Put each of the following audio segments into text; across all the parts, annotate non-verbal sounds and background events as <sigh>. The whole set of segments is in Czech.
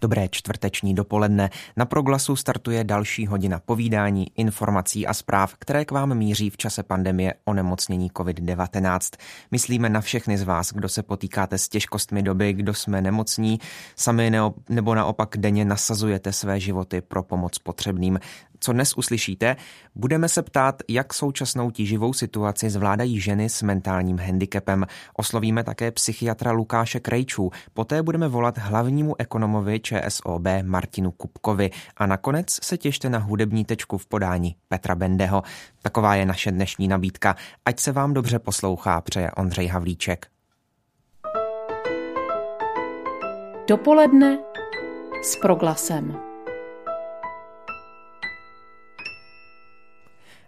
Dobré čtvrteční dopoledne. Na proglasu startuje další hodina povídání, informací a zpráv, které k vám míří v čase pandemie onemocnění COVID-19. Myslíme na všechny z vás, kdo se potýkáte s těžkostmi doby, kdo jsme nemocní, sami nebo naopak denně nasazujete své životy pro pomoc potřebným co dnes uslyšíte, budeme se ptát, jak současnou tíživou situaci zvládají ženy s mentálním handicapem. Oslovíme také psychiatra Lukáše Krejčů. Poté budeme volat hlavnímu ekonomovi ČSOB Martinu Kupkovi. A nakonec se těšte na hudební tečku v podání Petra Bendeho. Taková je naše dnešní nabídka. Ať se vám dobře poslouchá, přeje Ondřej Havlíček. Dopoledne s proglasem.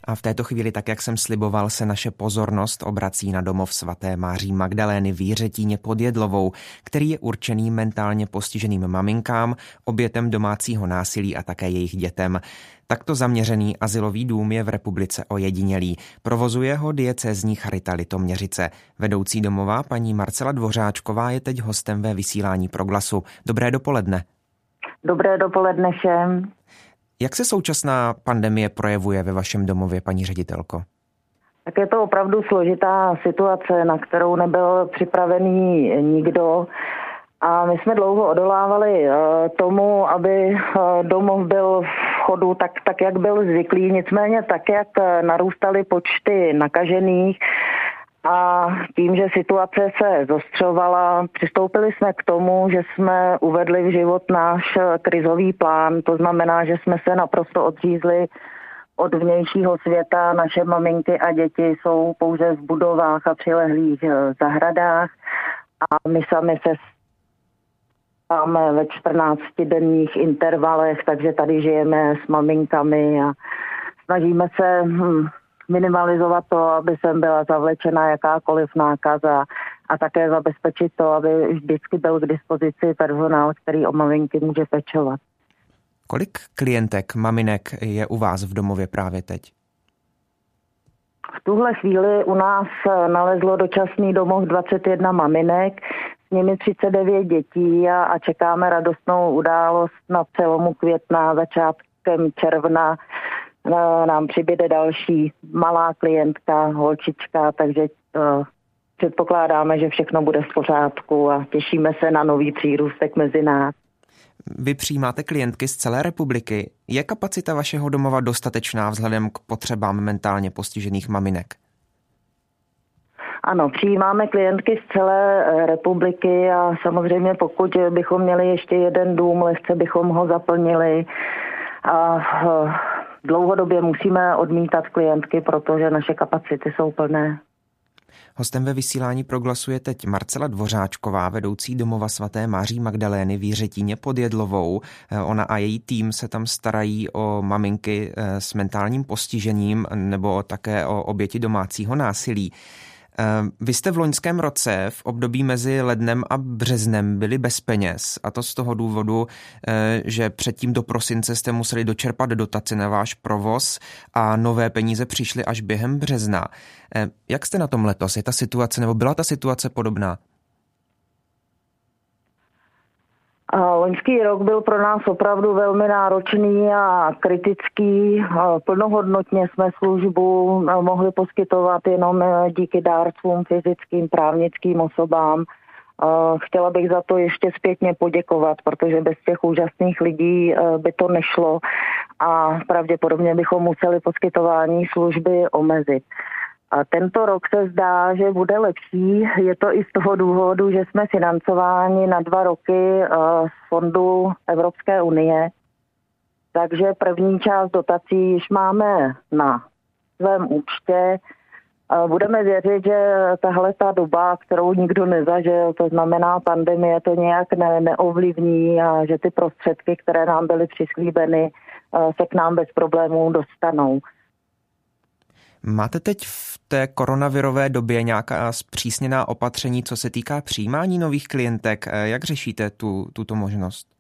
A v této chvíli, tak jak jsem sliboval, se naše pozornost obrací na domov svaté Máří Magdalény v Jiřetíně pod Jedlovou, který je určený mentálně postiženým maminkám, obětem domácího násilí a také jejich dětem. Takto zaměřený asilový dům je v republice ojedinělý. Provozuje ho diecézní Charita Litoměřice. Vedoucí domová paní Marcela Dvořáčková je teď hostem ve vysílání Proglasu. Dobré dopoledne. Dobré dopoledne všem. Jak se současná pandemie projevuje ve vašem domově, paní ředitelko? Tak je to opravdu složitá situace, na kterou nebyl připravený nikdo. A my jsme dlouho odolávali eh, tomu, aby eh, domov byl v chodu tak, tak, jak byl zvyklý. Nicméně tak, jak eh, narůstaly počty nakažených, a tím, že situace se zostřovala, přistoupili jsme k tomu, že jsme uvedli v život náš krizový plán. To znamená, že jsme se naprosto odřízli od vnějšího světa. Naše maminky a děti jsou pouze v budovách a přilehlých eh, zahradách a my sami se máme ve 14-denních intervalech, takže tady žijeme s maminkami a snažíme se hm, minimalizovat to, aby sem byla zavlečena jakákoliv nákaza a také zabezpečit to, aby vždycky byl k dispozici personál, který o maminky může pečovat. Kolik klientek, maminek je u vás v domově právě teď? V tuhle chvíli u nás nalezlo dočasný domov 21 maminek, s nimi 39 dětí a, a čekáme radostnou událost na celomu května, začátkem června, nám přibyde další malá klientka, holčička, takže uh, předpokládáme, že všechno bude v pořádku a těšíme se na nový přírůstek mezi nás. Vy přijímáte klientky z celé republiky. Je kapacita vašeho domova dostatečná vzhledem k potřebám mentálně postižených maminek? Ano, přijímáme klientky z celé eh, republiky a samozřejmě pokud bychom měli ještě jeden dům, lehce bychom ho zaplnili. A eh, dlouhodobě musíme odmítat klientky, protože naše kapacity jsou plné. Hostem ve vysílání proglasuje teď Marcela Dvořáčková, vedoucí domova svaté Máří Magdalény v Jiřetíně pod Jedlovou. Eh, ona a její tým se tam starají o maminky eh, s mentálním postižením nebo také o oběti domácího násilí. Ehm, vy jste v loňském roce v období mezi lednem a březnem byli bez peněz a to z toho důvodu, eh, že předtím do prosince jste museli dočerpat dotaci na váš provoz a nové peníze přišly až během března. Ehm, jak jste na tom letos? Je ta situace nebo byla ta situace podobná? Loňský rok byl pro nás opravdu velmi náročný a kritický. Plnohodnotně jsme službu mohli poskytovat jenom e, díky dárcům, fyzickým, právnickým osobám. Chtěla bych za to ještě zpětně poděkovat, protože bez těch úžasných lidí e, by to nešlo a pravděpodobně bychom museli poskytování služby omezit. A tento rok se zdá, že bude lepší. Je to i z toho důvodu, že jsme financováni na dva roky eh, z fondu Evropské unie. Takže první část dotací již máme na svém účtě. Budeme věřit, že tahle ta doba, kterou nikdo nezažil, to znamená pandemie, to nějak ne, neovlivní a že ty prostředky, které nám byly přislíbeny, eh, se k nám bez problémů dostanou. Máte teď v té koronavirové době nějaká zpřísněná opatření, co se týká přijímání nových klientek? Jak řešíte tu, tuto možnost?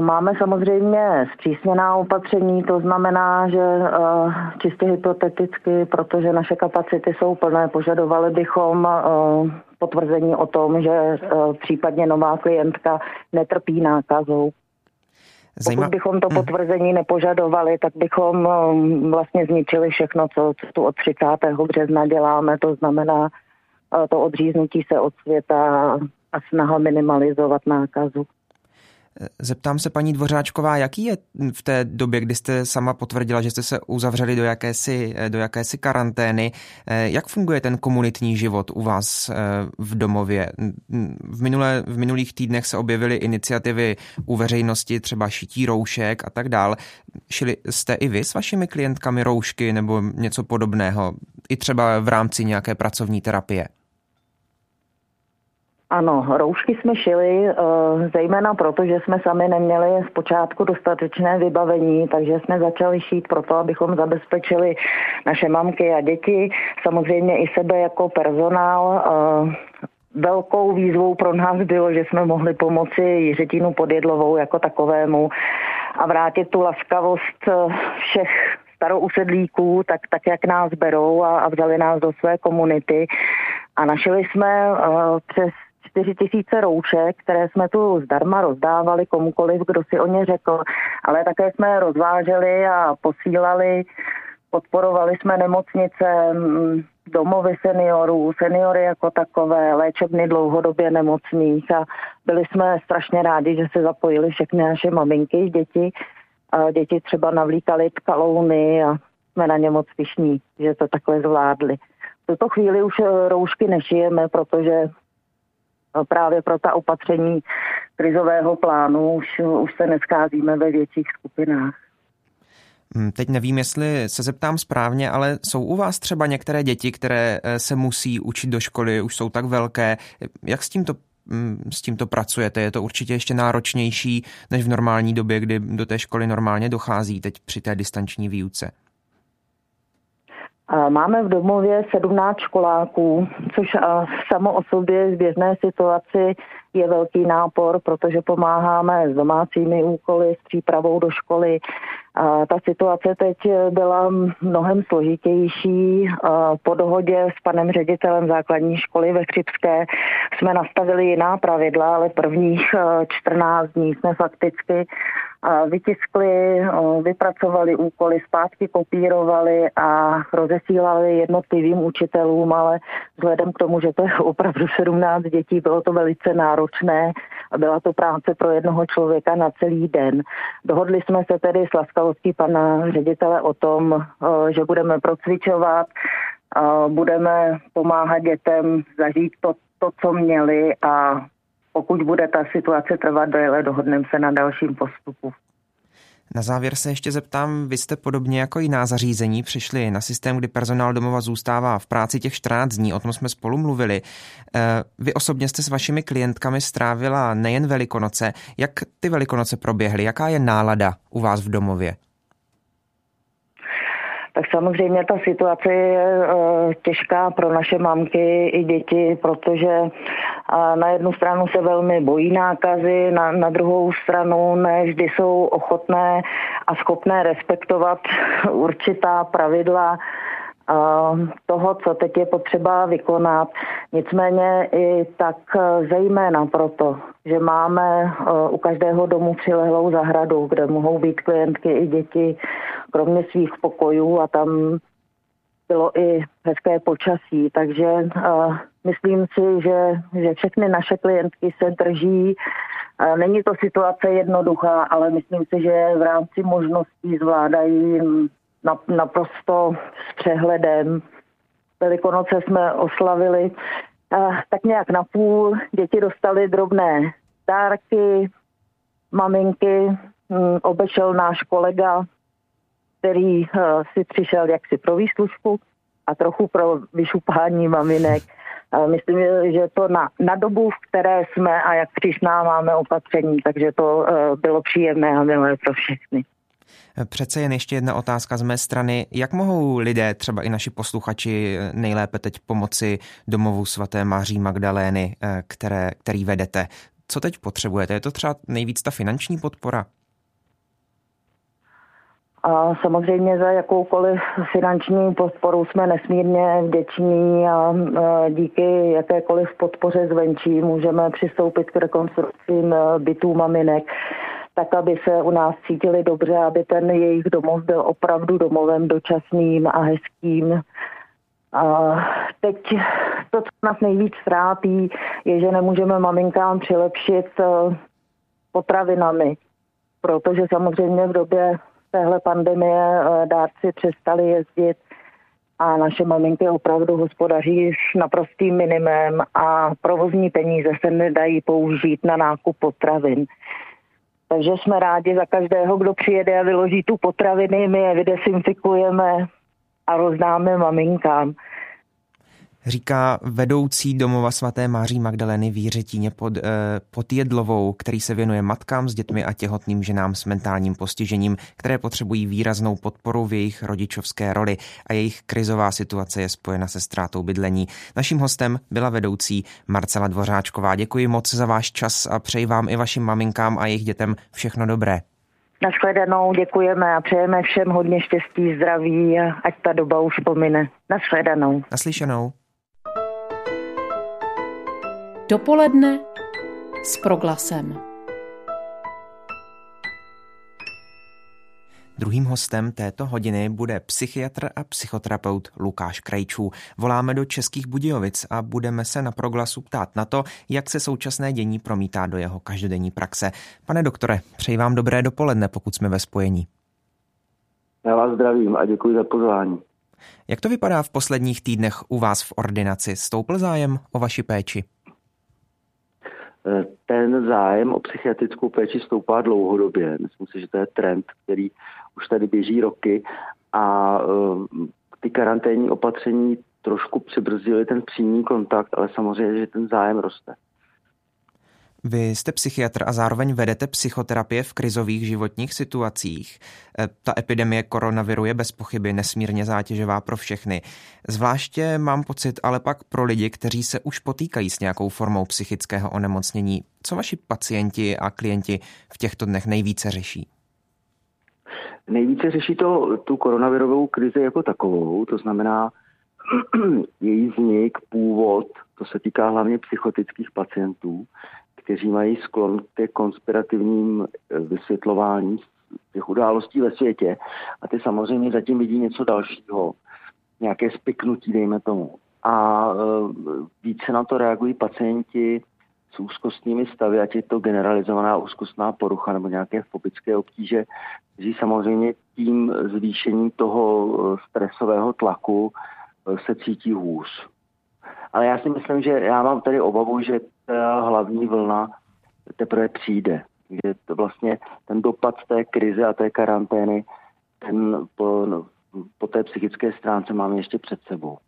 Máme samozřejmě zpřísněná opatření, to znamená, že uh, čistě hypoteticky, protože naše kapacity jsou plné, požadovali bychom uh, potvrzení o tom, že uh, případně nová klientka netrpí nákazou. Zajímav... Pokud bychom to hmm. potvrzení nepožadovali, tak bychom um, vlastně zničili všechno, co, co tu od 30. března děláme, to znamená uh, to odříznutí se od světa a snaha minimalizovat nákazu. Zeptám se paní Dvořáčková, jaký je v té době, kdy jste sama potvrdila, že jste se uzavřeli do jakési, do jakési karantény, jak funguje ten komunitní život u vás eh, v domově? V, minulé, v minulých týdnech se objevily iniciativy u veřejnosti, třeba šití roušek a tak dál. Šili jste i vy s vašimi klientkami roušky nebo něco podobného, i třeba v rámci nějaké pracovní terapie? Ano, roušky jsme šili, eh, zejména proto, že jsme sami neměli v počátku dostatečné vybavení, takže jsme začali šít proto, abychom zabezpečili naše mamky a děti, samozřejmě i sebe jako personál. Eh, velkou výzvou pro nás bylo, že jsme mohli pomoci Jiřetinu Podjedlovou jako takovému a vrátit tu laskavost eh, všech starousedlíků, tak, tak jak nás berou a, a vzali nás do své komunity. A našli jsme uh, přes 4 tisíce roušek, které jsme tu zdarma rozdávali komukoliv, kdo si o ně řekl, ale také jsme rozváželi a posílali, podporovali jsme nemocnice, domovy seniorů, seniory jako takové, léčebny dlouhodobě nemocných a byli jsme strašně rádi, že se zapojili všechny naše maminky, děti. A děti třeba navlíkali tkalouny a jsme na ně moc pišní, že to takhle zvládli. V tuto chvíli už eh, roušky nešijeme, protože právě pro ta opatření krizového plánu už, už se nescházíme ve větších skupinách. Hmm, teď nevím, jestli se zeptám správně, ale jsou u vás třeba některé děti, které eh, se musí učit do školy, už jsou tak velké. Jak s tímto, hmm, s tímto pracujete? Je to určitě ještě náročnější než v normální době, kdy do té školy normálně dochází teď při té distanční výuce? Máme v domově 17 školáků, což samo o sobě v běžné situaci je velký nápor, protože pomáháme s domácími úkoly, s přípravou do školy. Ta situace teď byla mnohem složitější. Po dohodě s panem ředitelem základní školy ve Chřipské jsme nastavili jiná pravidla, ale prvních 14 dní jsme fakticky vytiskli, vypracovali úkoly, zpátky kopírovali a rozesílali jednotlivým učitelům, ale vzhledem k tomu, že to je <laughs> opravdu 17 dětí, bylo to velice náročné a byla to práce pro jednoho člověka na celý den. Dohodli jsme se tedy s laskavostí pana ředitele o tom, že budeme procvičovat, budeme pomáhat dětem zažít to, to co měli a pokud bude ta situace trvat déle, dohodneme se na dalším postupu. Na závěr se ještě zeptám, vy jste podobně jako jiná zařízení přišli na systém, kdy personál domova zůstává v práci těch 14 dní, o tom jsme spolu mluvili. Eh, vy osobně jste s vašimi klientkami strávila nejen Velikonoce. Jak ty Velikonoce proběhly? Jaká je nálada u vás v domově? Tak samozřejmě ta situace je uh, těžká pro naše mamky i děti, protože na jednu stranu se velmi bojí nákazy, na, na druhou stranu ne vždy jsou ochotné a schopné respektovat <laughs> určitá pravidla toho, co teď je potřeba vykonat. Nicméně i tak e, zejména proto, že máme e, u každého domu přilehlou zahradu, kde mohou být klientky i děti, kromě svých pokojů a tam bylo i hezké počasí, takže uh, myslím si, že, že všechny naše klientky se drží. Není to situace jednoduchá, ale myslím si, že v rámci možností zvládají naprosto s přehledem. Velikonoce jsme oslavili tak nějak na půl. Děti dostali drobné dárky, maminky, hm, obešel náš kolega, který uh, si přišel jaksi pro výslužku a trochu pro vyšupání maminek. Myslím, že to na, na dobu, v které jsme a jak přísná máme opatření, takže to uh, bylo příjemné a milé pro všechny. Přece jen ještě jedna otázka z mé strany. Jak mohou lidé, třeba i naši posluchači, nejlépe teď pomoci domovu svaté Maří Magdalény, které, který vedete? Co teď potřebujete? Je to třeba nejvíc ta finanční podpora? A samozřejmě za jakoukoliv finanční podporu jsme nesmírně vděční a díky jakékoliv podpoře zvenčí můžeme přistoupit k rekonstrukcím e, bytů maminek tak, aby se u nás cítili dobře, aby ten jejich domov byl opravdu domovem dočasným a hezkým. A teď to, co nás nejvíc trápí, je, že nemůžeme maminkám přilepšit e, potravinami, protože samozřejmě v době téhle pandemie eh, dárci přestali jezdit a naše maminky opravdu hospodaří s naprostým minimem a provozní peníze se nedají použít na nákup potravin. Takže jsme rádi za každého, kdo přijede a vyloží tu potraviny, my je vydesinfikujeme a rozdáme maminkám říká vedoucí domova svaté Máří Magdaleny v Jiřetíně pod, eh, pod Jedlovou, který se věnuje matkám s dětmi a těhotným ženám s mentálním postižením, které potřebují výraznou podporu v jejich rodičovské roli a jejich krizová situace je spojena se ztrátou bydlení. Naším hostem byla vedoucí Marcela Dvořáčková. Děkuji moc za váš čas a přeji vám i vašim maminkám a jejich dětem všechno dobré. Naschledanou, děkujeme a přejeme všem hodně štěstí, zdraví a ať ta doba už pomine. Naschledanou. Naslyšenou. Dopoledne s proglasem. Druhým hostem této hodiny bude psychiatr a psychoterapeut Lukáš Krejčů. Voláme do Českých Budějovic a budeme se na proglasu ptát na to, jak se současné dění promítá do jeho každodenní praxe. Pane doktore, přeji vám dobré dopoledne, pokud jsme ve spojení. Já vás zdravím a děkuji za pozvání. Jak to vypadá v posledních týdnech u vás v ordinaci? Stoupl zájem o vaši péči? Ten zájem o psychiatrickou péči stoupá dlouhodobě. Myslím si, že to je trend, který už tady běží roky a eh, ty karanténní opatření trošku přibrzdily ten přímý kontakt, ale samozřejmě, že ten zájem roste. Vy jste psychiatr a zároveň vedete psychoterapie v krizových životních situacích. E, ta epidemie koronaviru je bez pochyby nesmírně zátěžová pro všechny. Zvláště mám pocit ale pak pro lidi, kteří se už potýkají s nějakou formou psychického onemocnění. Co vaši pacienti a klienti v těchto dnech nejvíce řeší? Nejvíce řeší to tu koronavirovou krizi jako takovou, to znamená <clears throat> její vznik, původ, to se týká hlavně psychotických pacientů, kteří mají sklon ke konspirativním eh, vysvětlování těch událostí ve světě a ty samozřejmě zatím vidí něco dalšího, nějaké spiknutí, dejme tomu. A e, více na to reagují pacienti s úzkostnými stavy, ať je to generalizovaná úzkostná porucha nebo nějaké fobické obtíže, kteří samozřejmě tím zvýšením toho eh, stresového tlaku se cítí hůř. Ale já si myslím, že já mám tady obavu, že ta hlavní vlna teprve přijde. Že to vlastně ten dopad té krize a té karantény ten po, no, po té psychické stránce máme ještě před sebou.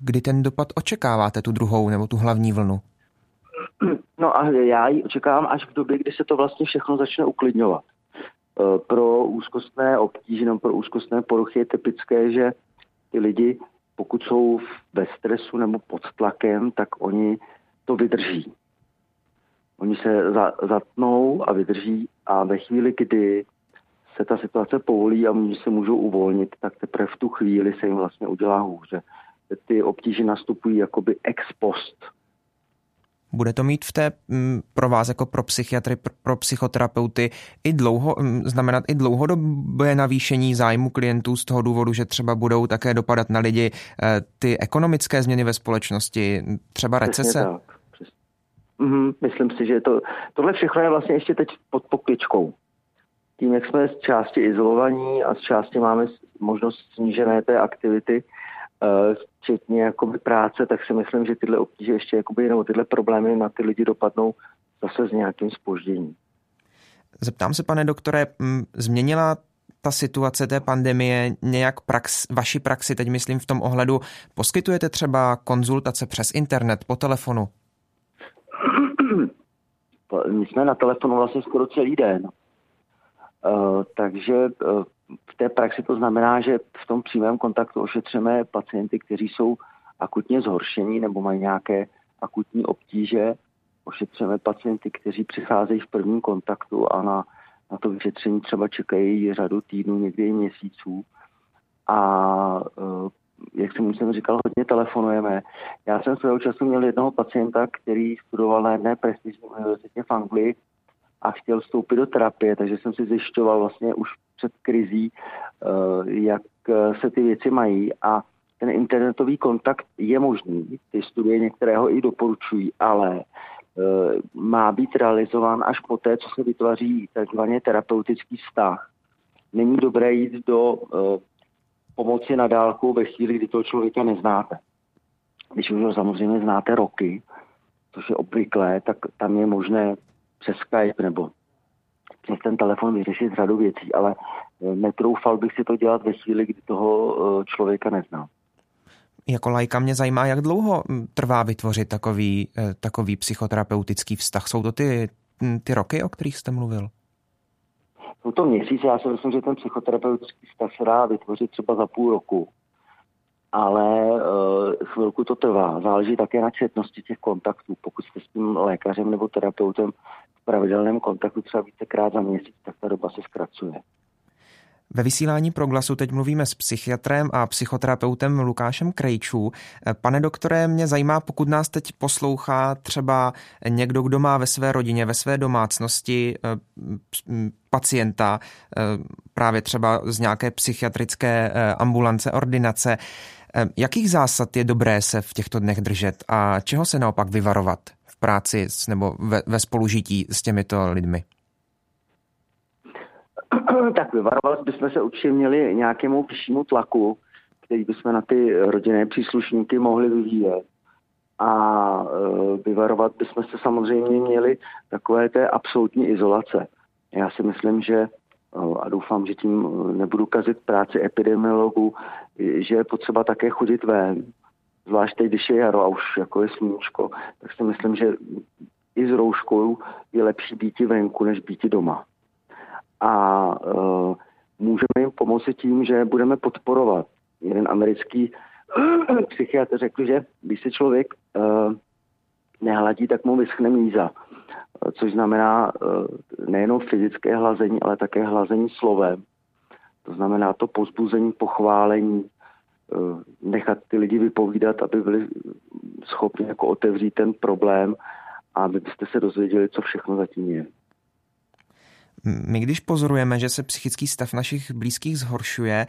Kdy ten dopad očekáváte, tu druhou nebo tu hlavní vlnu? No a já ji očekávám až v době, kdy se to vlastně všechno začne uklidňovat. E, pro úzkostné obtíže nebo pro úzkostné poruchy je typické, že ty lidi, pokud jsou ve stresu nebo pod tlakem, tak oni to vydrží. Oni se za, zatnou a vydrží a ve chvíli, kdy se ta situace povolí a oni se můžou uvolnit, tak teprve v tu chvíli se jim vlastně udělá hůře. Ty obtíže nastupují jakoby ex post. Bude to mít v té mm, pro vás jako pro psychiatry, pro psychoterapeuty i dlouho, mm, znamenat i dlouhodobé navýšení zájmu klientů z toho důvodu, že třeba budou také dopadat na lidi eh, ty ekonomické změny ve společnosti, třeba recese? Přesně tak. Mm, myslím si, že to, tohle všechno je vlastně ještě teď pod pokličkou. Tím, jak jsme z části izolovaní a z části máme možnost snížené té aktivity, uh, včetně jakoby práce, tak si myslím, že tyhle obtíže ještě jakoby, nebo tyhle problémy na ty lidi dopadnou zase s nějakým spožděním. Zeptám se, pane doktore, změnila ta situace té pandemie nějak prax, vaši praxi, teď myslím v tom ohledu, poskytujete třeba konzultace přes internet, po telefonu? <clears throat> my jsme na telefonu vlastně skoro celý den. Uh, takže uh, v té praxi to znamená, že v tom přímém kontaktu ošetřeme pacienty, kteří jsou akutně zhoršení nebo mají nějaké akutní obtíže. ošetřujeme pacienty, kteří přicházejí v prvním kontaktu a na, na to vyšetření třeba čekají řadu týdnů, někdy i měsíců. A jak jsem už jsem říkal, hodně telefonujeme. Já jsem svého času měl jednoho pacienta, který studoval na jedné prestižní univerzitě v Anglii a chtěl vstoupit do terapie, takže jsem si zjišťoval vlastně už před krizí, eh, jak se ty věci mají a ten internetový kontakt je možný, ty studie některého i doporučují, ale eh, má být realizován až poté, co se vytvoří takzvaně terapeutický vztah. Není dobré jít do eh, pomoci na dálku ve chvíli, kdy toho člověka neznáte. Když už ho samozřejmě znáte roky, což je obvyklé, tak tam je možné přes Skype nebo přes ten telefon vyřešit řadu věcí, ale eh, netroufal bych si to dělat ve chvíli, kdy toho eh, člověka neznám. Jako lajka mě zajímá, jak dlouho hm, trvá vytvořit takový, eh, takový psychoterapeutický vztah. Jsou to ty, hm, ty roky, o kterých jste mluvil? Jsou to měsíce, já si myslím, že ten psychoterapeutický vztah se dá vytvořit třeba za půl roku. Ale uh, chvilku to trvá. Záleží také na četnosti těch kontaktů. Pokud jste s tím lékařem nebo terapeutem v pravidelném kontaktu třeba vícekrát za měsíc, tak ta doba se zkracuje. Ve vysílání proglasu teď mluvíme s psychiatrem a psychoterapeutem Lukášem Krejčů. Pane doktore, mě zajímá, pokud nás teď poslouchá třeba někdo, kdo má ve své rodině, ve své domácnosti eh, pacienta, eh, právě třeba z nějaké psychiatrické eh, ambulance, ordinace. Jakých zásad je dobré se v těchto dnech držet a čeho se naopak vyvarovat v práci nebo ve, ve spolužití s těmito lidmi? <clears throat> tak vyvarovat bychom se určitě měli nějakému vyššímu tlaku, který bychom na ty rodinné příslušníky mohli vyvíjet. A e, vyvarovat bychom se samozřejmě měli takové té absolutní izolace. Já si myslím, že a doufám, že tím nebudu kazit práci epidemiologů, že je potřeba také chodit ven. Zvlášť teď, když je jaro a už jako je sluníčko, tak si myslím, že i s rouškou je lepší být venku, než být doma a uh, můžeme jim pomoci tím, že budeme podporovat. Jeden americký <clears throat> psychiatr řekl, že když se člověk uh, nehladí, tak mu vyschne míza. Což znamená uh, nejenom fyzické hlazení, ale také hlazení slovem. To znamená to pozbuzení, pochválení, uh, nechat ty lidi vypovídat, aby byli schopni jako otevřít ten problém a abyste se dozvěděli, co všechno zatím je. My když pozorujeme, že se psychický stav našich blízkých zhoršuje,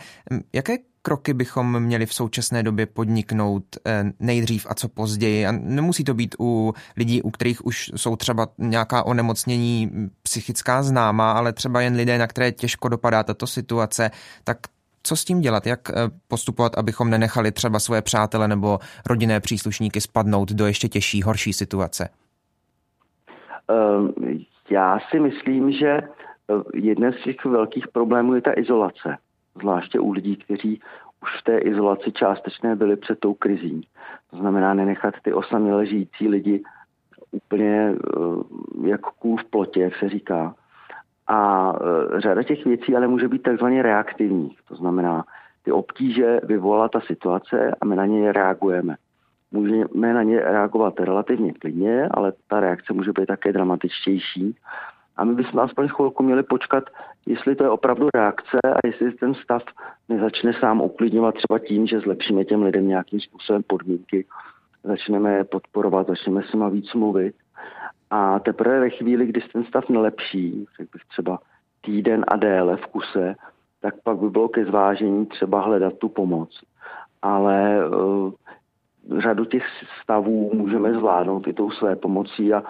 jaké kroky bychom měli v současné době podniknout eh, nejdřív a co později? A nemusí to být u lidí, u kterých už jsou třeba nějaká onemocnění psychická známá, ale třeba jen lidé, na které těžko dopadá tato situace. Tak co s tím dělat? Jak eh, postupovat, abychom nenechali třeba svoje přátele nebo rodinné příslušníky spadnout do ještě těžší, horší situace? Um, já si myslím, že jeden z těch velkých problémů je ta izolace, zvláště u lidí, kteří už v té izolaci částečné byli před tou krizí. To znamená nenechat ty osaměle žijící lidi úplně eh, jak kůl v plotě, jak se říká. A eh, řada těch věcí ale může být takzvaně reaktivních. To znamená, ty obtíže vyvolala ta situace a my na ně reagujeme. Můžeme na ně reagovat relativně klidně, ale ta reakce může být také dramatičtější a my bychom aspoň chvilku měli počkat, jestli to je opravdu reakce a jestli ten stav nezačne sám uklidňovat třeba tím, že zlepšíme těm lidem nějakým způsobem podmínky, začneme je podporovat, začneme s nimi víc mluvit. A teprve ve chvíli, kdy ten stav nelepší, řekl bych třeba týden a déle v kuse, tak pak by bylo ke zvážení třeba hledat tu pomoc. Ale uh, řadu těch stavů můžeme zvládnout i tou své pomocí a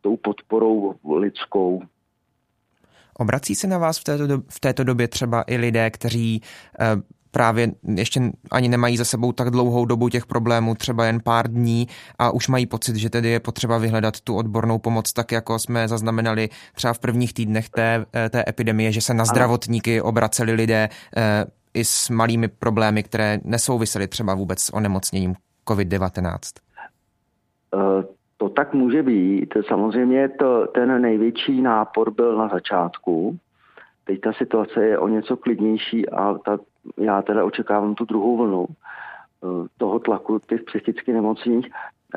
tou podporou lidskou. Obrací se na vás v této, do, v této době třeba i lidé, kteří eh, právě ještě ani nemají za sebou tak dlouhou dobu těch problémů, třeba jen pár dní a už mají pocit, že tedy je potřeba vyhledat tu odbornou pomoc, tak jako jsme zaznamenali třeba v prvních týdnech té, eh, té epidemie, že se na zdravotníky obraceli lidé eh, i s malými problémy, které nesouvisely třeba vůbec s onemocněním COVID-19. To tak může být. Samozřejmě to, ten největší nápor byl na začátku. Teď ta situace je o něco klidnější a ta, já teda očekávám tu druhou vlnu eh, toho tlaku těch psychických nemocných.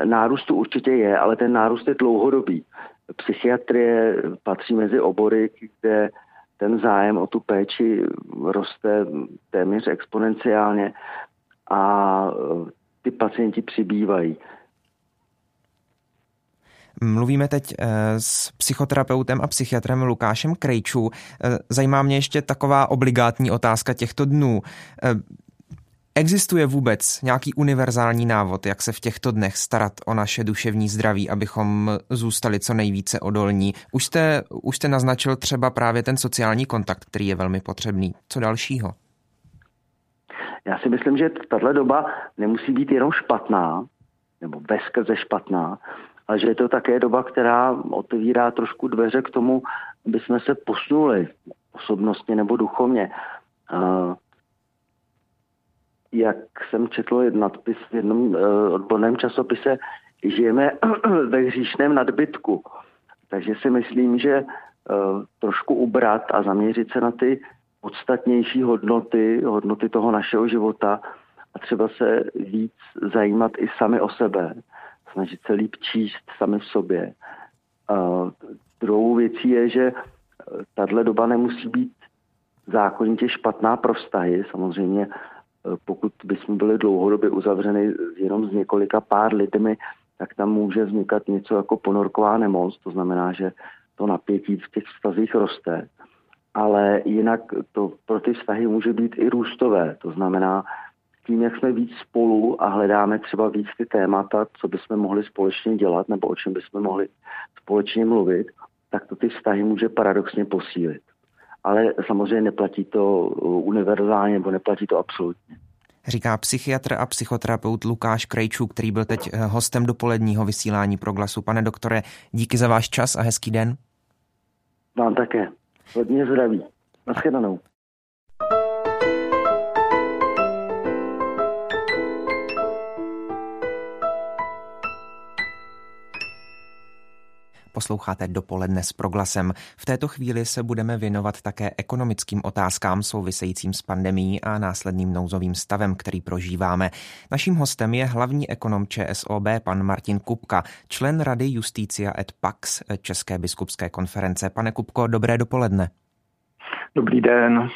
nárůst tu určitě je, ale ten nárůst je dlouhodobý. Psychiatrie patří mezi obory, kde ten zájem o tu péči roste téměř exponenciálně a ty pacienti přibývají. Mluvíme teď eh, s psychoterapeutem a psychiatrem Lukášem Krejčů. Eh, zajímá mě ještě taková obligátní otázka těchto dnů. Eh, existuje vůbec nějaký univerzální návod, jak se v těchto dnech starat o naše duševní zdraví, abychom zůstali co nejvíce odolní? Už jste, už jste naznačil třeba právě ten sociální kontakt, který je velmi potřebný. Co dalšího? Já si myslím, že tahle doba nemusí být jenom špatná, nebo bezkrze špatná, ale že je to také doba, která otevírá trošku dveře k tomu, aby jsme se posunuli osobnostně nebo duchovně. Jak jsem četl nadpis v jednom e, odborném časopise, žijeme <clears throat> ve hříšném nadbytku. Takže si myslím, že e, trošku ubrat a zaměřit se na ty podstatnější hodnoty, hodnoty toho našeho života a třeba se víc zajímat i sami o sebe snažit se líp číst sami v sobě. A druhou věcí je, že e, tahle doba nemusí být zákonitě špatná pro vztahy. Samozřejmě, e, pokud bychom byli dlouhodobě uzavřeni jenom s několika pár lidmi, tak tam může vznikat něco jako ponorková nemoc, to znamená, že to napětí v těch vztazích roste. Ale jinak to pro ty vztahy může být i růstové, to znamená, tím, jak jsme víc spolu a hledáme třeba víc ty témata, co bychom mohli společně dělat nebo o čem bychom mohli společně mluvit, tak to ty vztahy může paradoxně posílit. Ale samozřejmě neplatí to univerzálně nebo neplatí to absolutně. Říká psychiatr a psychoterapeut Lukáš Krejčů, který byl teď eh, hostem dopoledního vysílání pro glasu. Pane doktore, díky za váš čas a hezký den. Vám také. Hodně zdraví. Naschledanou. Posloucháte dopoledne s proglasem. V této chvíli se budeme věnovat také ekonomickým otázkám souvisejícím s pandemí a následným nouzovým stavem, který prožíváme. Naším hostem je hlavní ekonom ČSOB, pan Martin Kupka, člen Rady Justícia et Pax České biskupské konference. Pane Kupko, dobré dopoledne. Dobrý den.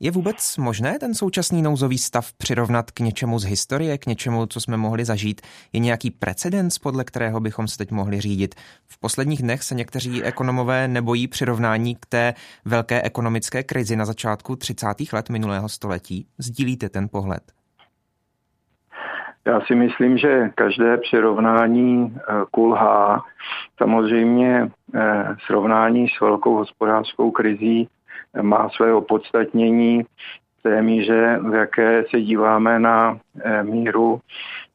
Je vůbec možné ten současný nouzový stav přirovnat k něčemu z historie, k něčemu, co jsme mohli zažít? Je nějaký precedens, podle kterého bychom se teď mohli řídit? V posledních dnech se někteří ekonomové nebojí přirovnání k té velké ekonomické krizi na začátku 30. let minulého století. Sdílíte ten pohled? Já si myslím, že každé přirovnání eh, kulhá. Samozřejmě eh, srovnání s velkou hospodářskou krizí má své opodstatnění v té míře, v jaké se díváme na eh, míru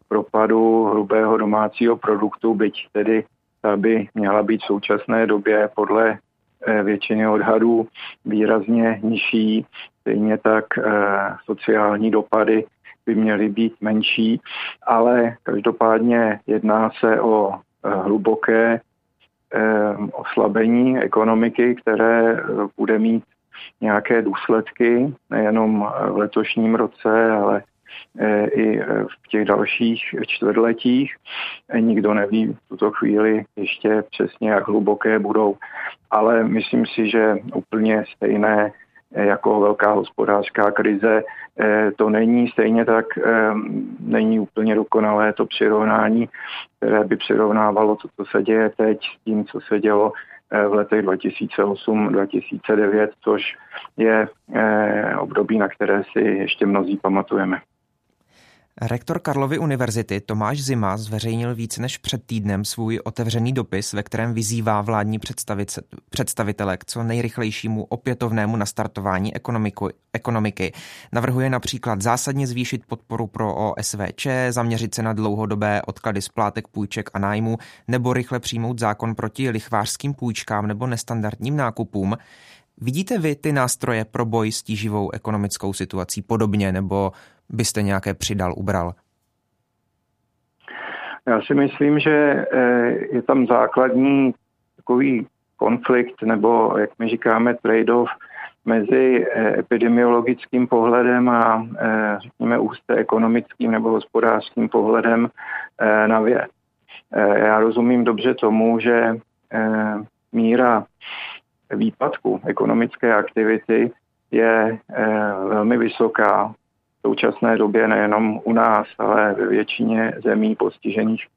propadu hrubého domácího produktu, byť tedy ta by měla být v současné době podle eh, většiny odhadů výrazně nižší. Stejně tak eh, sociální dopady by měly být menší, ale každopádně jedná se o hluboké oslabení ekonomiky, které bude mít nějaké důsledky, nejenom v letošním roce, ale e, i v těch dalších čtvrtletích. Nikdo neví v tuto chvíli ještě přesně, jak hluboké budou, ale myslím si, že úplně stejné jako velká hospodářská krize. E, to není stejně tak, e, není úplně dokonalé to přirovnání, které by přirovnávalo to, co se děje teď s tím, co se dělo v letech 2008-2009, což je eh, období, na které si ještě mnozí pamatujeme. Rektor Karlovy univerzity Tomáš Zima zveřejnil víc než před týdnem svůj otevřený dopis, ve kterém vyzývá vládní představitele k co nejrychlejšímu opětovnému nastartování ekonomiku, ekonomiky. Navrhuje například zásadně zvýšit podporu pro OSVČ, zaměřit se na dlouhodobé odklady splátek půjček a nájmu, nebo rychle přijmout zákon proti lichvářským půjčkám nebo nestandardním nákupům. Vidíte vy ty nástroje pro boj s tíživou ekonomickou situací podobně, nebo byste nějaké přidal, ubral? Já si myslím, že eh, je tam základní takový konflikt, nebo jak my říkáme trade-off mezi eh, epidemiologickým pohledem a eh, řekněme úzce ekonomickým nebo hospodářským pohledem na věc. Já rozumím dobře tomu, že míra výpadku ekonomické aktivity je velmi vysoká současné době nejenom u nás, ale ve většině zemí postižených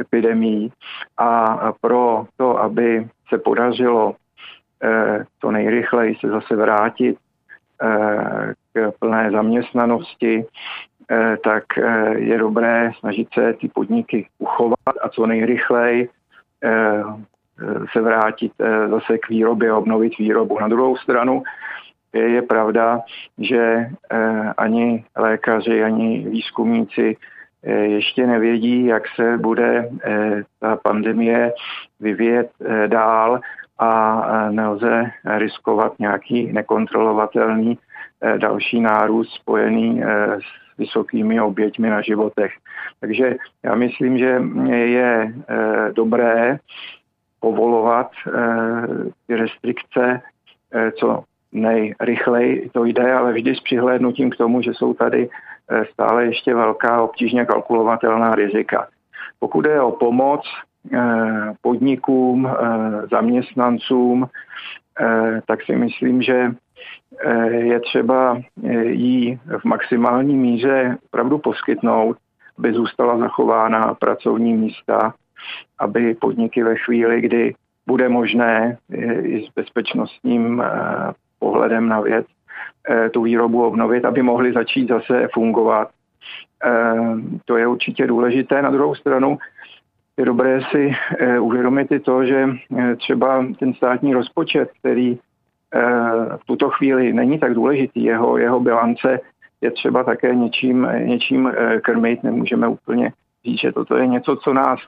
epidemí. A pro to, aby se podařilo to nejrychleji se zase vrátit k plné zaměstnanosti, eh, tak eh, je dobré snažit se ty podniky uchovat a co nejrychleji eh, se vrátit zase k výrobě, obnovit výrobu. Na druhou stranu je, je pravda, že ani lékaři, ani výzkumníci ještě nevědí, jak se bude ta pandemie vyvíjet dál a nelze riskovat nějaký nekontrolovatelný Eh, další nárůst spojený eh, s vysokými oběťmi na životech. Takže já myslím, že je eh, dobré povolovat ty restrikce co nejrychleji to jde, ale vždy s přihlédnutím k tomu, že jsou tady stále ještě velká obtížně kalkulovatelná rizika. Pokud je o pomoc podnikům, zaměstnancům, tak si myslím, že Eh, je třeba eh, jí v maximální míře opravdu poskytnout, aby zůstala zachována pracovní místa, aby podniky ve chvíli, kdy bude možné eh, i s bezpečnostním pohledem na věc tu výrobu obnovit, aby mohly začít zase fungovat. To je určitě důležité. Na druhou stranu je dobré si uvědomit i to, že třeba ten státní rozpočet, který Eh, v tuto chvíli není tak důležitý. Jeho, jeho bilance je třeba také něčím, něčím eh, krmit. Nemůžeme úplně říct, že toto je něco, co nás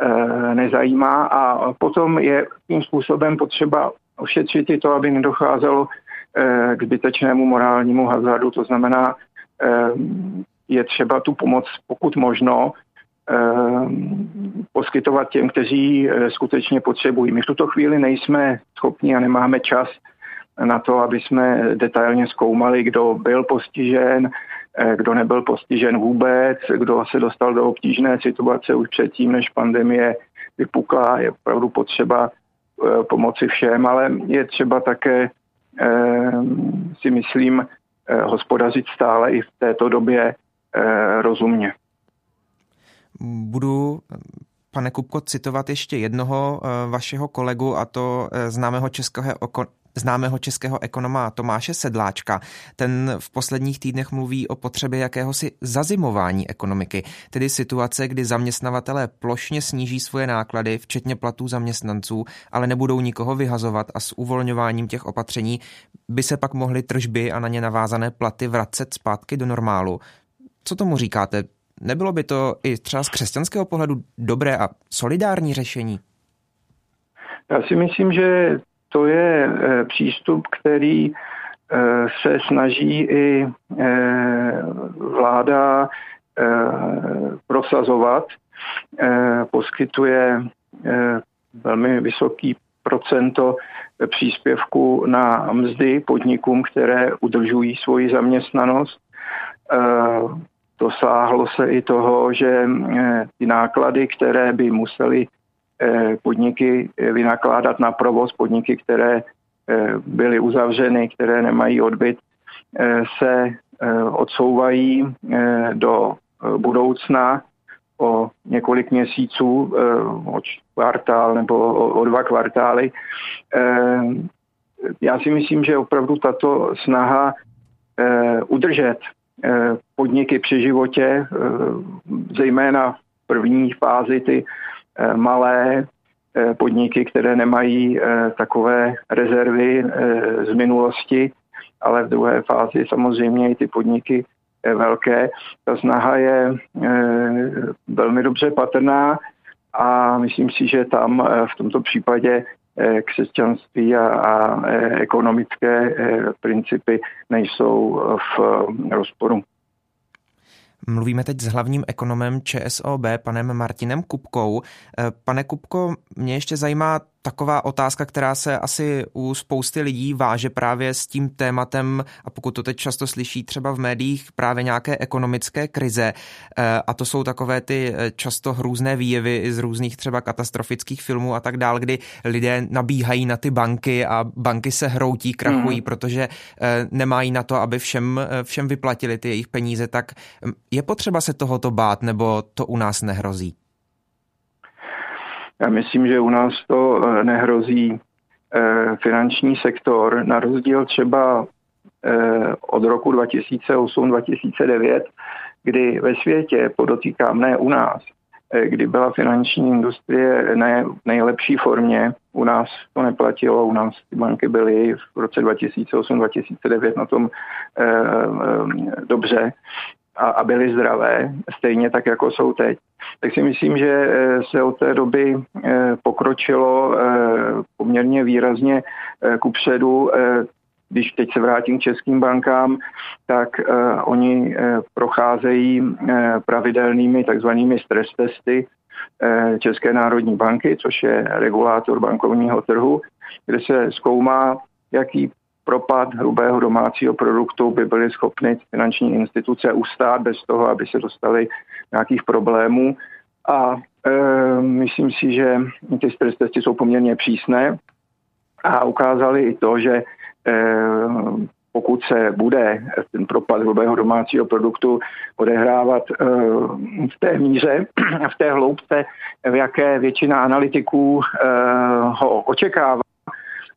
eh, nezajímá a potom je tím způsobem potřeba ošetřit i to, aby nedocházelo k zbytečnému morálnímu hazardu. To znamená, je třeba tu pomoc, pokud možno, poskytovat těm, kteří skutečně potřebují. My v tuto chvíli nejsme schopni a nemáme čas na to, aby jsme detailně zkoumali, kdo byl postižen, eh, kdo nebyl postižen vůbec, kdo se dostal do obtížné situace už předtím, než pandemie vypukla. Je opravdu potřeba eh, pomoci všem, ale je třeba také, eh, si myslím, hospodařit stále i v této době rozumně. Budu pane Kupko, citovat ještě jednoho vašeho kolegu, a to známého českého známého českého ekonoma Tomáše Sedláčka. Ten v posledních týdnech mluví o potřebě jakéhosi zazimování ekonomiky, tedy situace, kdy zaměstnavatelé plošně sníží svoje náklady, včetně platů zaměstnanců, ale nebudou nikoho vyhazovat a s uvolňováním těch opatření by se pak mohly tržby a na ně navázané platy vracet zpátky do normálu. Co tomu říkáte? Nebylo by to i třeba z křesťanského pohledu dobré a solidární řešení? Já si myslím, že to je eh, přístup, který eh, se snaží i eh, vláda prosazovat. Poskytuje velmi vysoký procento příspěvku na mzdy podnikům, které udržují svoji zaměstnanost. Dosáhlo se i toho, že ty náklady, které by museli Eh, podniky eh, vynakládat na provoz, podniky, které eh, byly uzavřeny, které nemají odbyt, se odsouvají do budoucna o několik měsíců, o kvartál nebo o dva kvartály. Já si myslím, že opravdu tato snaha udržet podniky při životě, zejména v první fázi ty Eh, malé eh, podniky, které nemají eh, takové rezervy z minulosti, ale v druhé fázi samozřejmě i ty podniky velké. Ta snaha je velmi dobře patrná a myslím si, že tam v tomto případě křesťanství a, a ekonomické principy nejsou v rozporu. Mluvíme teď s hlavním ekonomem ČSOB, panem Martinem Kupkou. Eh, pane Kupko, mě ještě zajímá taková otázka, která se asi u spousty lidí váže právě s tím tématem, a pokud to teď často slyší třeba v médiích, právě nějaké ekonomické krize. Eh, a to jsou takové ty eh, často hrůzné výjevy z různých třeba katastrofických filmů a tak dál, kdy lidé nabíhají na ty banky a banky se hroutí, krachují, mm. protože eh, nemají na to, aby všem, všem vyplatili ty jejich peníze. Tak hm, je potřeba se tohoto bát, nebo to u nás nehrozí? Já myslím, že u nás to eh, nehrozí eh, finanční sektor, na rozdíl třeba eh, od roku 2008-2009, kdy ve světě, podotýkám ne u nás, kdy byla finanční industrie ne v nejlepší formě. U nás to neplatilo, u nás ty banky byly v roce 2008-2009 na tom e, e, dobře a, a byly zdravé, stejně tak, jako jsou teď, tak si myslím, že eh, se od té doby eh, pokročilo eh, poměrně výrazně kupředu. Když teď se vrátím k českým bankám, tak oni procházejí pravidelnými takzvanými stres testy České národní banky, což je regulátor bankovního trhu, kde se zkoumá, jaký propad hrubého domácího produktu by byly schopny finanční instituce ustát bez toho, aby se dostali nějakých problémů. A e, myslím si, že ty stres testy jsou poměrně přísné a ukázali i to, že e, pokud se bude ten propad hrubého domácího produktu odehrávat e, v té míře, <clears throat> v té hloubce, v jaké většina analytiků e, ho očekává,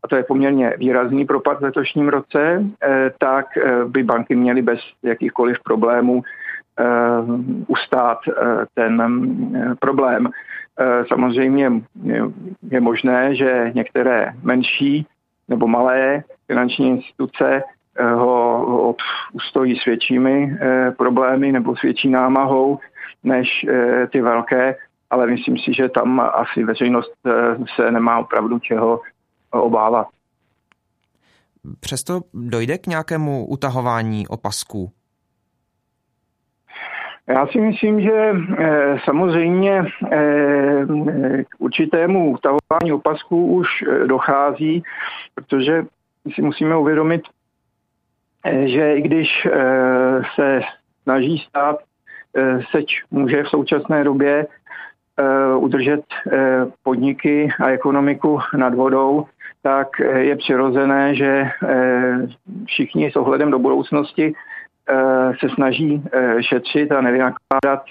a to je poměrně výrazný propad v letošním roce, eh, tak eh, by banky měly bez jakýchkoliv problémů eh, ustát ten problém. Samozřejmě je možné, že některé menší nebo malé finanční instituce ho ustojí s většími problémy nebo s větší námahou než ty velké, ale myslím si, že tam asi veřejnost se nemá opravdu čeho obávat. Přesto dojde k nějakému utahování opasků? Já si myslím, že eh, samozřejmě eh, k určitému utahování opasků už eh, dochází, protože si musíme uvědomit, že i když se snaží stát, seč může v současné době udržet podniky a ekonomiku nad vodou, tak eh, je přirozené, že eh, všichni s ohledem do budoucnosti eh, se snaží šetřit a nevynakládat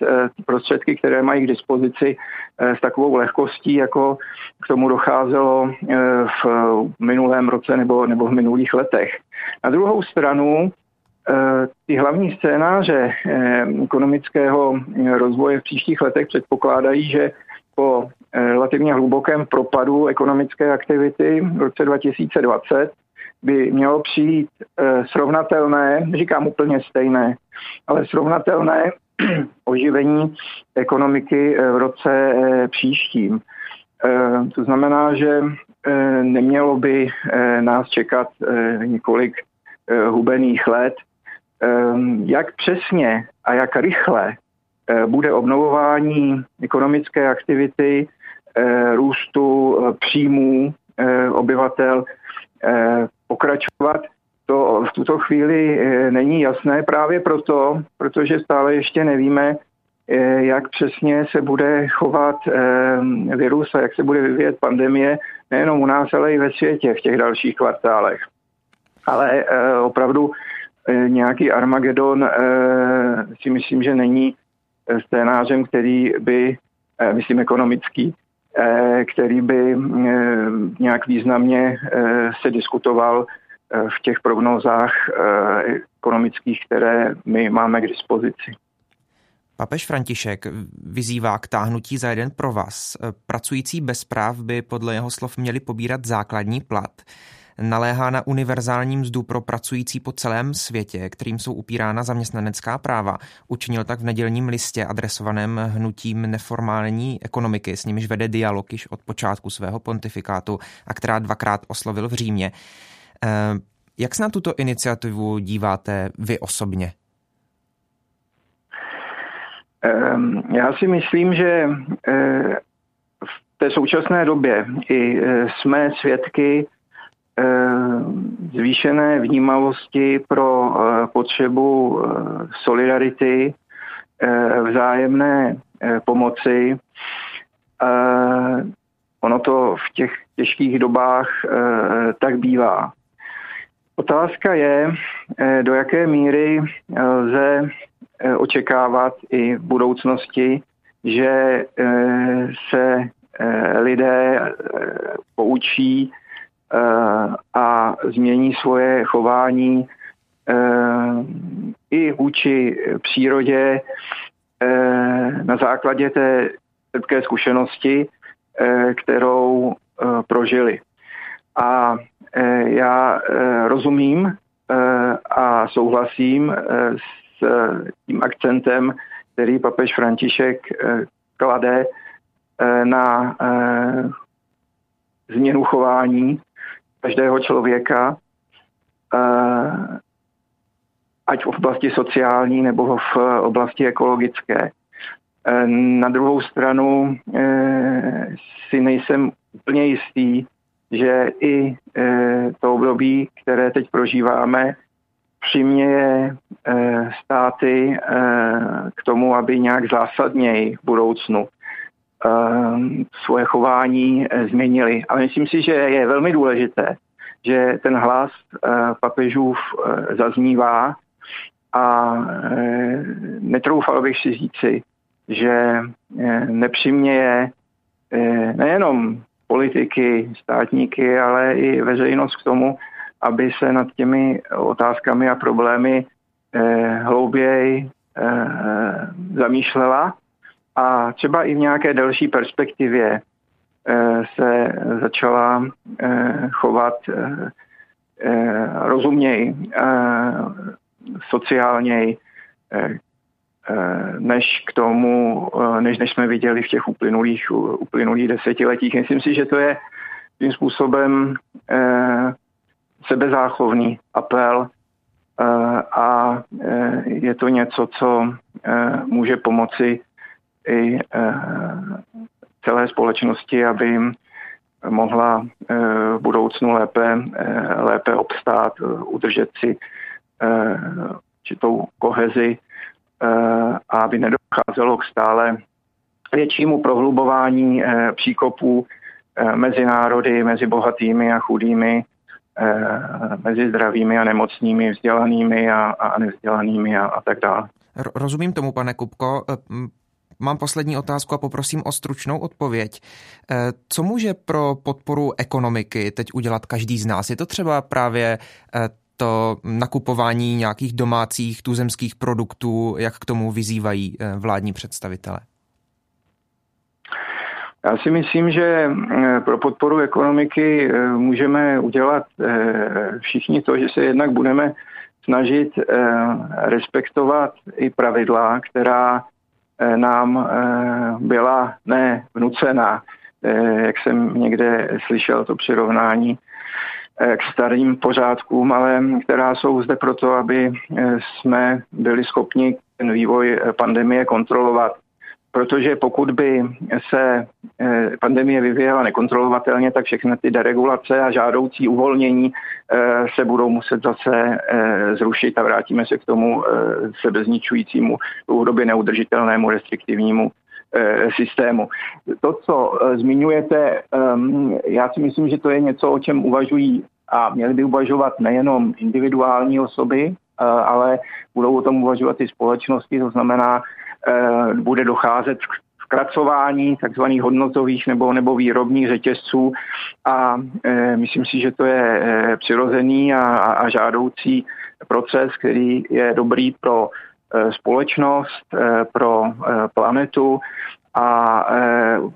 prostředky, které mají k dispozici s takovou lehkostí, jako k tomu docházelo v minulém roce nebo, nebo v minulých letech. Na druhou stranu ty hlavní scénáře ekonomického rozvoje v příštích letech předpokládají, že po relativně hlubokém propadu ekonomické aktivity v roce 2020 by mělo přijít eh, srovnatelné, říkám úplně stejné, ale srovnatelné <clears throat> oživení ekonomiky eh, v roce příštím. To znamená, že nemělo by nás čekat několik hubených let. Jak přesně a jak rychle Eh, bude obnovování ekonomické aktivity, eh, růstu eh, příjmů obyvatel pokračovat. To v tuto chvíli není jasné právě proto, protože stále ještě nevíme, jak přesně se bude chovat virus a jak se bude vyvíjet pandemie, nejenom u nás, ale i ve světě v těch dalších kvartálech. Ale opravdu nějaký Armagedon si myslím, že není scénářem, který by, eh, myslím ekonomický, eh, který by eh, nějak významně se diskutoval v těch prognózách ekonomických, které my máme k dispozici. Papež František vyzývá k táhnutí za jeden pro vás. Pracující bez práv by podle jeho slov měli pobírat základní plat naléhá na univerzální mzdu pro pracující po celém světě, kterým jsou upírána zaměstnanecká práva. Učinil tak v nedělním listě adresovaném hnutím neformální ekonomiky, s nimiž vede dialog již od počátku svého pontifikátu a která dvakrát oslovil v Římě. Eh, jak se na tuto iniciativu díváte vy osobně? Ehm, já si myslím, že eh, té současné době i jsme svědky zvýšené vnímavosti pro potřebu solidarity, vzájemné pomoci. Ono to v těch těžkých dobách tak bývá. Otázka je, eh, do jaké míry eh, lze eh, očekávat i v budoucnosti, že se lidé poučí a změní svoje chování i vůči přírodě na základě té trpké zkušenosti, kterou prožili. A Eh, já eh, rozumím eh, a souhlasím s tím akcentem, který papež František klade na změnu chování každého člověka, ať v oblasti sociální nebo v oblasti ekologické. Na druhou stranu si nejsem úplně jistý, že i to období, které teď prožíváme, přiměje státy k tomu, aby nějak zásadněji v budoucnu svoje chování změnili. Ale myslím si, že je velmi důležité, že ten hlas papežův zaznívá a netroufal bych si říci, že nepřiměje nejenom politiky, státníky, ale i veřejnost k tomu, aby se nad těmi otázkami a problémy eh, hlouběji eh, zamýšlela a třeba i v nějaké delší perspektivě eh, se začala eh, chovat eh, rozuměji, sociálněji, než k tomu, než, než jsme viděli v těch uplynulých, uplynulých desetiletích. Myslím si, že to je tím způsobem sebezáchovný apel a je to něco, co může pomoci i eh, celé společnosti, aby jim mohla eh, v budoucnu lépe, eh, lépe obstát, udržet si určitou kohezi a aby nedocházelo k stále většímu prohlubování příkopů mezi národy, mezi bohatými a chudými, mezi zdravými a nemocnými, vzdělanými a, a nevzdělanými a, a tak dále. Rozumím tomu, pane Kupko. Mám poslední otázku a poprosím o stručnou odpověď. Co může pro podporu ekonomiky teď udělat každý z nás? Je to třeba právě to nakupování nějakých domácích tuzemských produktů, jak k tomu vyzývají eh, vládní představitele? Já si myslím, že eh, pro podporu ekonomiky eh, můžeme udělat všichni to, že se jednak budeme snažit respektovat i pravidla, která nám byla ne vnucená, jak jsem někde slyšel to přirovnání, Eh, k starým pořádkům, ale která jsou zde proto, aby eh, jsme byli schopni ten vývoj eh, pandemie kontrolovat. Protože pokud by se pandemie vyvíjela nekontrolovatelně, tak všechny ty deregulace a žádoucí uvolnění se budou muset zase zrušit a vrátíme se k tomu sebezničujícímu, dlouhodobě neudržitelnému restriktivnímu Eh, systému. To, co eh, zmiňujete, ehm, já si myslím, že to je něco, o čem uvažují a měli by uvažovat nejenom individuální osoby, eh, ale budou o tom uvažovat i společnosti, to znamená, bude docházet k zkracování takzvaných hodnotových nebo, nebo výrobních řetězců a e, myslím si, že to je e, přirozený a, a žádoucí proces, který je dobrý pro Eh, společnost, eh, pro eh, planetu a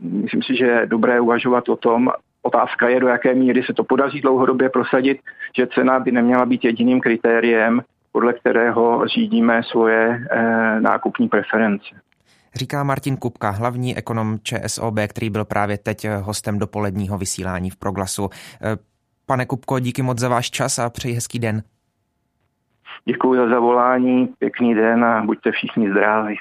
myslím si, že je dobré uvažovat o tom, Otázka je, do jaké míry se to podaří dlouhodobě prosadit, že cena by neměla být jediným kritériem, podle kterého řídíme svoje nákupní preference. Říká Martin Kupka, hlavní ekonom ČSOB, který byl právě teď hostem dopoledního vysílání v Proglasu. Pane Kupko, díky moc za váš čas a přeji hezký den. Děkuji za zavolání, pěkný den a buďte všichni zdraví.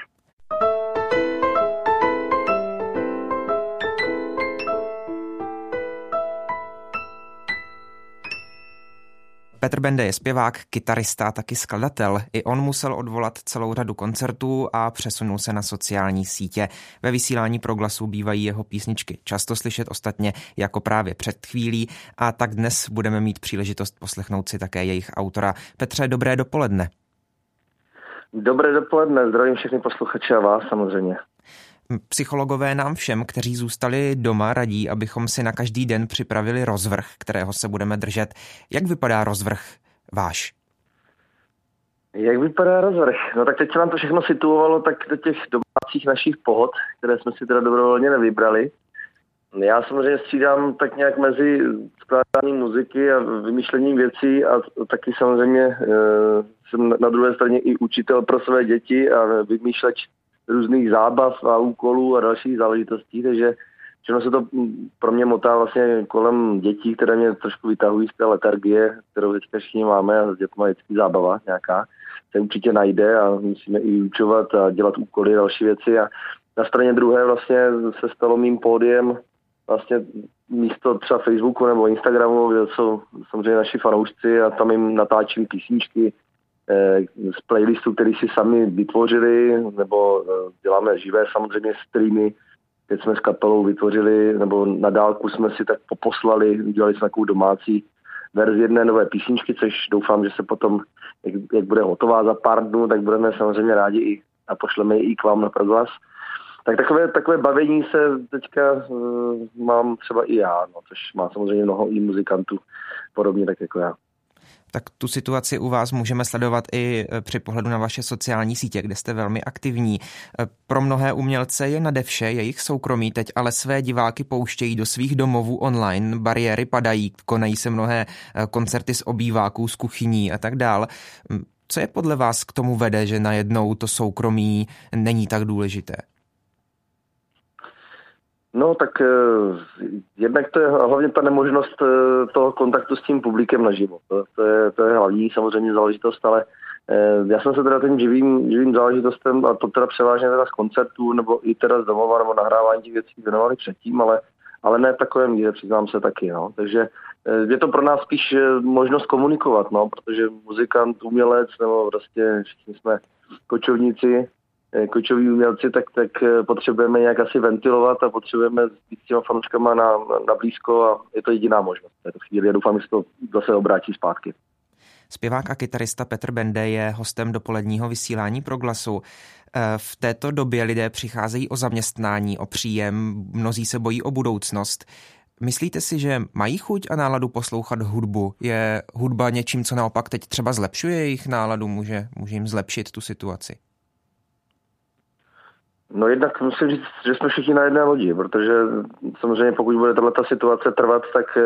Petr Bende je zpěvák, kytarista, taky skladatel. I on musel odvolat celou řadu koncertů a přesunul se na sociální sítě. Ve vysílání proglasu bývají jeho písničky často slyšet ostatně jako právě před chvílí a tak dnes budeme mít příležitost poslechnout si také jejich autora. Petře, dobré dopoledne. Dobré dopoledne, zdravím všechny posluchače a vás samozřejmě. Psychologové nám všem, kteří zůstali doma, radí, abychom si na každý den připravili rozvrh, kterého se budeme držet. Jak vypadá rozvrh váš? Jak vypadá rozvrh? No tak teď se nám to všechno situovalo tak do těch domácích našich pohod, které jsme si teda dobrovolně nevybrali. Já samozřejmě střídám tak nějak mezi skládáním muziky a vymýšlením věcí a taky samozřejmě e, jsem na druhé straně i učitel pro své děti a vymýšleč různých zábav a úkolů a dalších záležitostí, takže všechno se to pro mě motá vlastně kolem dětí, které mě trošku vytahují z té letargie, kterou teďka všichni máme a s dětmi je vždycky zábava nějaká, se určitě najde a musíme i vyučovat a dělat úkoly a další věci. A na straně druhé vlastně se stalo mým pódiem vlastně místo třeba Facebooku nebo Instagramu, kde jsou samozřejmě naši fanoušci a tam jim natáčím písničky, z playlistu, který si sami vytvořili, nebo eh, děláme živé samozřejmě streamy, teď jsme s kapelou vytvořili, nebo na dálku jsme si tak poposlali, udělali jsme takovou domácí verzi jedné nové písničky, což doufám, že se potom, jak, jak bude hotová za pár dnů, tak budeme samozřejmě rádi i a pošleme ji i k vám na proglas. Tak takové, takové bavení se teďka uh, mám třeba i já, no, což má samozřejmě mnoho i muzikantů podobně tak jako já tak tu situaci u vás můžeme sledovat i e, při pohledu na vaše sociální sítě, kde jste velmi aktivní. E, pro mnohé umělce je nade vše jejich soukromí, teď ale své diváky pouštějí do svých domovů online, bariéry padají, konají se mnohé e, koncerty z obýváků, z kuchyní a tak dál. Co je podle vás k tomu vede, že najednou to soukromí není tak důležité? No tak eh, jednak to je hlavně ta nemožnost eh, toho kontaktu s tím publikem naživo. To, to, je, to je hlavní samozřejmě záležitost, ale eh, já jsem se teda tím živým, živým záležitostem, a to teda převážně teda z koncertů, nebo i teda z domova, nebo nahrávání těch věcí věnovali předtím, ale, ale ne v takovém míře, přiznám se taky. No. Takže je to pro nás spíš možnost komunikovat, no, protože muzikant, umělec, nebo prostě všichni jsme kočovníci, kočoví umělci, tak, tak eh, potřebujeme nějak asi ventilovat a potřebujeme být s těma fanouškama na, na blízko a je to jediná možnost v této chvíli. Já doufám, že se to zase obrátí zpátky. Zpěvák a kytarista Petr Bende je hostem dopoledního vysílání Proglasu. Eh, v této době lidé přicházejí o zaměstnání, o příjem, mnozí se bojí o budoucnost. Myslíte si, že mají chuť a náladu poslouchat hudbu? Je hudba něčím, co naopak teď třeba zlepšuje jejich náladu, může, může jim zlepšit tu situaci? No jednak musím říct, že jsme všichni na jedné lodi, protože samozřejmě pokud bude tato situace trvat, tak e,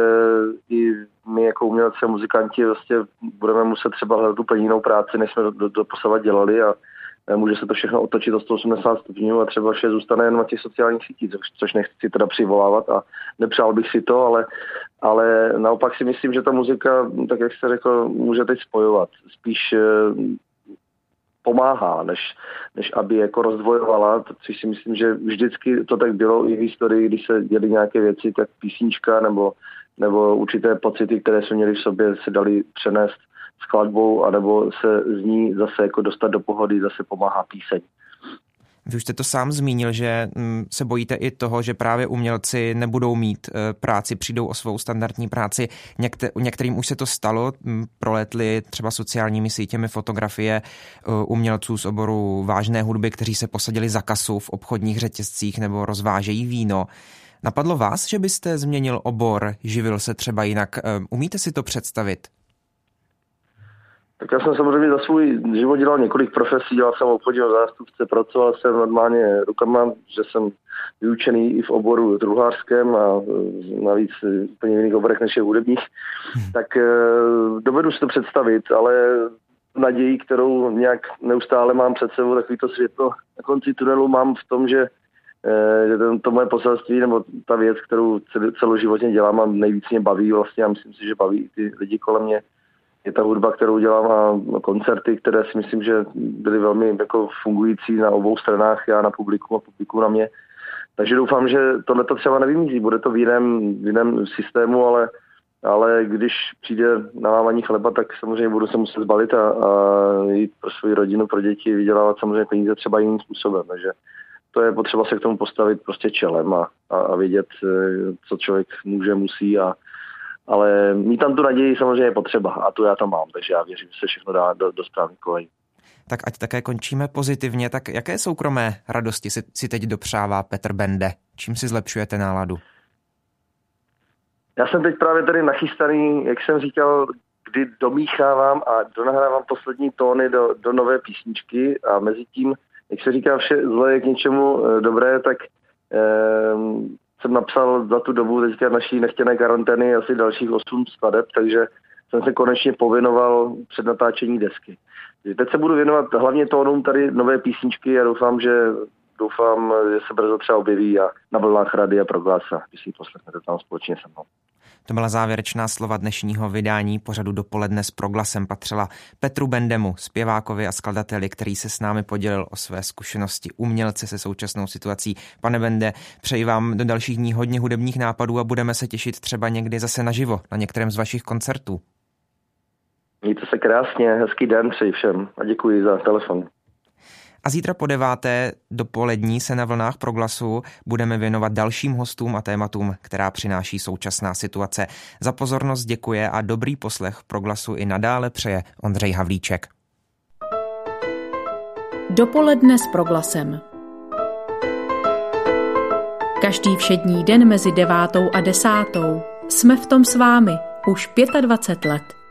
i my jako umělci a muzikanti vlastně budeme muset třeba hledat úplně jinou práci, než jsme do, do, do dělali a může se to všechno otočit o 180 stupňů a třeba vše zůstane jen na těch sociálních sítích, což, nechci teda přivolávat a nepřál bych si to, ale, ale naopak si myslím, že ta muzika, tak jak jste řekl, může teď spojovat. Spíš e, pomáhá, než, než aby jako rozdvojovala, což si myslím, že vždycky to tak bylo i v historii, když se děly nějaké věci, tak písnička nebo, nebo určité pocity, které jsme měli v sobě, se dali přenést skladbou, anebo se z ní zase jako dostat do pohody, zase pomáhá píseň. Vy už jste to sám zmínil, že mm, se bojíte i toho, že právě umělci nebudou mít e, práci, přijdou o svou standardní práci. Někte, některým už se to stalo, mm, proletly třeba sociálními sítěmi fotografie e, umělců z oboru vážné hudby, kteří se posadili za kasu v obchodních řetězcích nebo rozvážejí víno. Napadlo vás, že byste změnil obor, živil se třeba jinak? E, umíte si to představit? Tak já jsem samozřejmě za svůj život dělal několik profesí, dělal jsem obchodního zástupce, pracoval jsem normálně rukama, že jsem vyučený i v oboru druhářském a e, navíc úplně jiných oborech než je hudebních, hmm. tak e, dovedu si to představit, ale naději, kterou nějak neustále mám před sebou, takový to světlo na konci tunelu mám v tom, že e, že to, to moje poselství nebo ta věc, kterou celoživotně dělám a nejvíc mě baví vlastně a myslím si, že baví i ty lidi kolem mě, je ta hudba, kterou dělám a koncerty, které si myslím, že byly velmi jako fungující na obou stranách, já na publiku a publiku na mě. Takže doufám, že tohle to třeba nevymizí, bude to v jiném, v jiném systému, ale ale když přijde na lámaní chleba, tak samozřejmě budu se muset zbalit a, a jít pro svou rodinu, pro děti, vydělávat samozřejmě peníze třeba jiným způsobem. Takže to je potřeba se k tomu postavit prostě čelem a, a, a vědět, eh, co člověk může, musí a ale mít tam tu naději samozřejmě je potřeba a tu já tam mám, takže já věřím, že se všechno dá do, do správných kolejí. Tak ať také končíme pozitivně, tak jaké soukromé radosti si, si teď dopřává Petr Bende? Čím si zlepšujete náladu? Já jsem teď právě tady nachystaný, jak jsem říkal, kdy domíchávám a donahrávám poslední tóny do, do nové písničky a mezi tím, jak se říká, vše zlo je k něčemu e, dobré, tak e, jsem napsal za tu dobu teďka naší nechtěné karantény asi dalších 8 skladeb, takže jsem se konečně povinoval před natáčení desky. Teď se budu věnovat hlavně tónům tady nové písničky a doufám, že doufám, že se brzo třeba objeví a na vlnách rady a proglasa, když si ji poslechnete tam společně se mnou. To byla závěrečná slova dnešního vydání pořadu dopoledne s proglasem patřila Petru Bendemu, zpěvákovi a skladateli, který se s námi podělil o své zkušenosti umělce se současnou situací. Pane Bende, přeji vám do dalších dní hodně hudebních nápadů a budeme se těšit třeba někdy zase naživo na některém z vašich koncertů. Mějte se krásně, hezký den přeji všem a děkuji za telefon. A zítra po deváté dopolední se na vlnách proglasu budeme věnovat dalším hostům a tématům, která přináší současná situace. Za pozornost děkuje a dobrý poslech proglasu i nadále přeje Ondřej Havlíček. Dopoledne s proglasem. Každý všední den mezi devátou a desátou jsme v tom s vámi už 25 let.